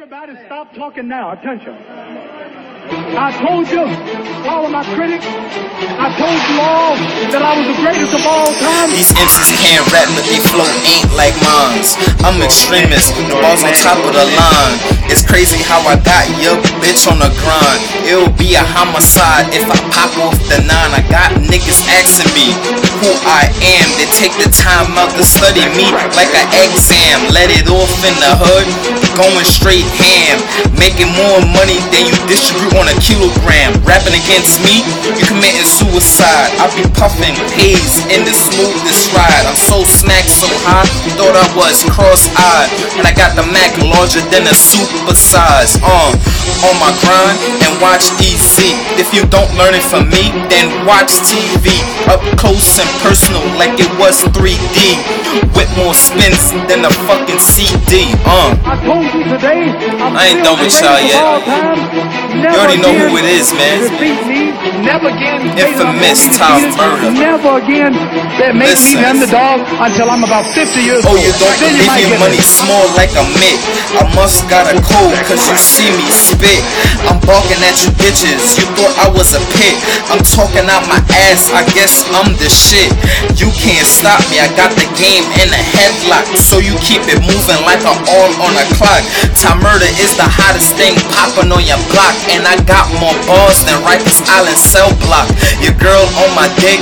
Everybody stop talking now. Attention. I told you, all of my critics, I told you all that I was the greatest of all time. These MCs can't rap, but they flow ain't like mines. I'm extremist, the ball's on top of the line. It's crazy how I got your bitch on the grind. It'll be a homicide if I pop off the nine. I got niggas asking me who I am. They take the time out to study me like an exam. Let it off in the hood, going straight ham. Making more money than you distribute on a kilogram. Rapping against me, you committing suicide. I be puffing haze in the smoothest ride. I'm so smacked so high, thought I was cross-eyed. And I got the Mac larger than a super size. Uh, on my grind and watch EZ. If you don't learn it from me, then watch TV. Up close and personal like it was 3D. With more spins than a fucking CD. Uh. I today. I'm I ain't done with y'all yet. of all time. Never You already know who it is, man. Never again. say that I'm Infamous Tom. Murder. Never again. That make me Listen. the underdog until I'm about 50 years Oh, old. you don't Then believe might your money it. small like a mitt. I must got a cold cause you see me spit. I'm barking at you bitches, you thought I was a pit. I'm talking out my ass, I guess I'm the shit. You can't stop me, I got the game in a headlock. So you keep it moving like a all on a clock. Time murder is the hottest thing popping on your block. And I got more bars than Rikers Island cell block. Your girl on my dick,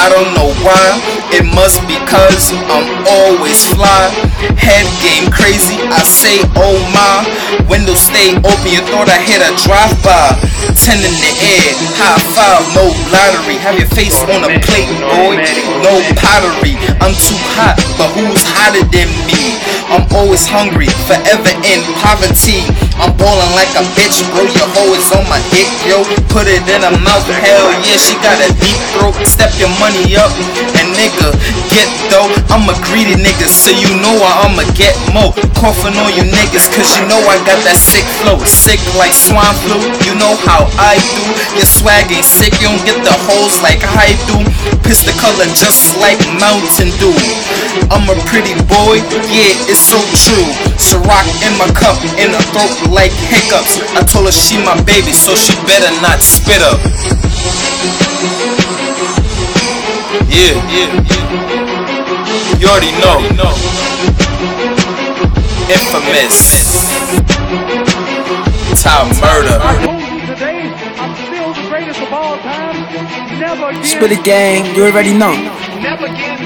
I don't know why. It must be cause I'm always fly. Head game crazy, I say oh my. Windows stay open, you thought I hit a drive by. Ten in the air, high five, no lottery. Have your face on a plate, boy. No pottery. I'm too hot, but who's hotter than me? I'm always hungry, forever in poverty. I'm ballin' like a bitch, bro. Your hoe is on my dick, yo. Put it in her mouth, hell yeah, she got a deep throat. Step your money up, and nigga, get though. I'm a greedy nigga, so you know I'ma get more. Coughing on you niggas, cause you know I got that sick flow. Sick like swine flu, you know how I do. Your swag ain't sick, you don't get the holes like I do. Piss the color just like Mountain Dew. I'm a pretty boy, yeah, it's so true. Ciroc in my cup, in her throat like hiccups. I told her she my baby, so she better not spit up. Yeah, yeah. You already know. Infamous. Top murder. Spit it gang, you already know.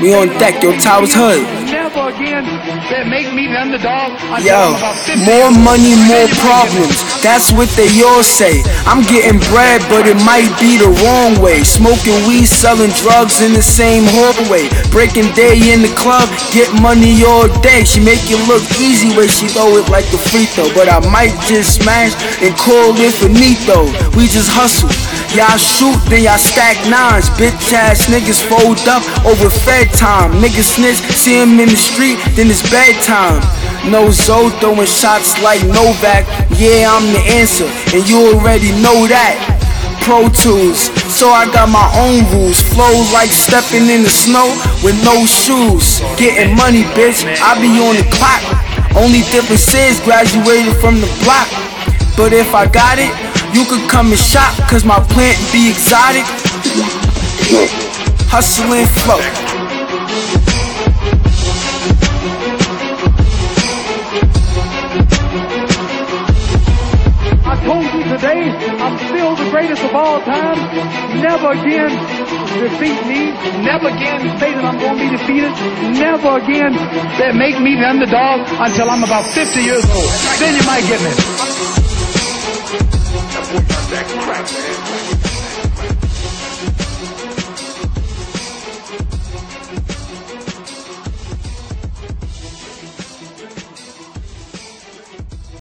We on deck, yo, Towers Hood. Never again. That make me the underdog until Yo, I'm about 50 more money, more you might get it. problems. That's what they all say. I'm getting bread, but it might be the wrong way. Smoking weed, selling drugs in the same hallway. Breaking day in the club, get money all day. She make it look easy when she throw it like a free throw. But I might just smash and call it finito. We just hustle. Y'all shoot, then y'all stack nines. Bitch ass niggas fold up over fed time. Niggas snitch, see him in the street, then it's bedtime. No Zoe throwing shots like Novak. Yeah, I'm the answer, and you already know that. Pro Tools, so I got my own rules. Flow like stepping in the snow with no shoes. Getting money, bitch, I be on the clock. Only difference is graduated from the block. But if I got it, you could come and shop, cause my plant be exotic. Hustle and flow. I told you today, I'm still the greatest of all time. Never again defeat me. Never again say that I'm going to be defeated. Never again that make me the underdog until I'm about 50 years old. Then you might get me. That boy got that crack, man.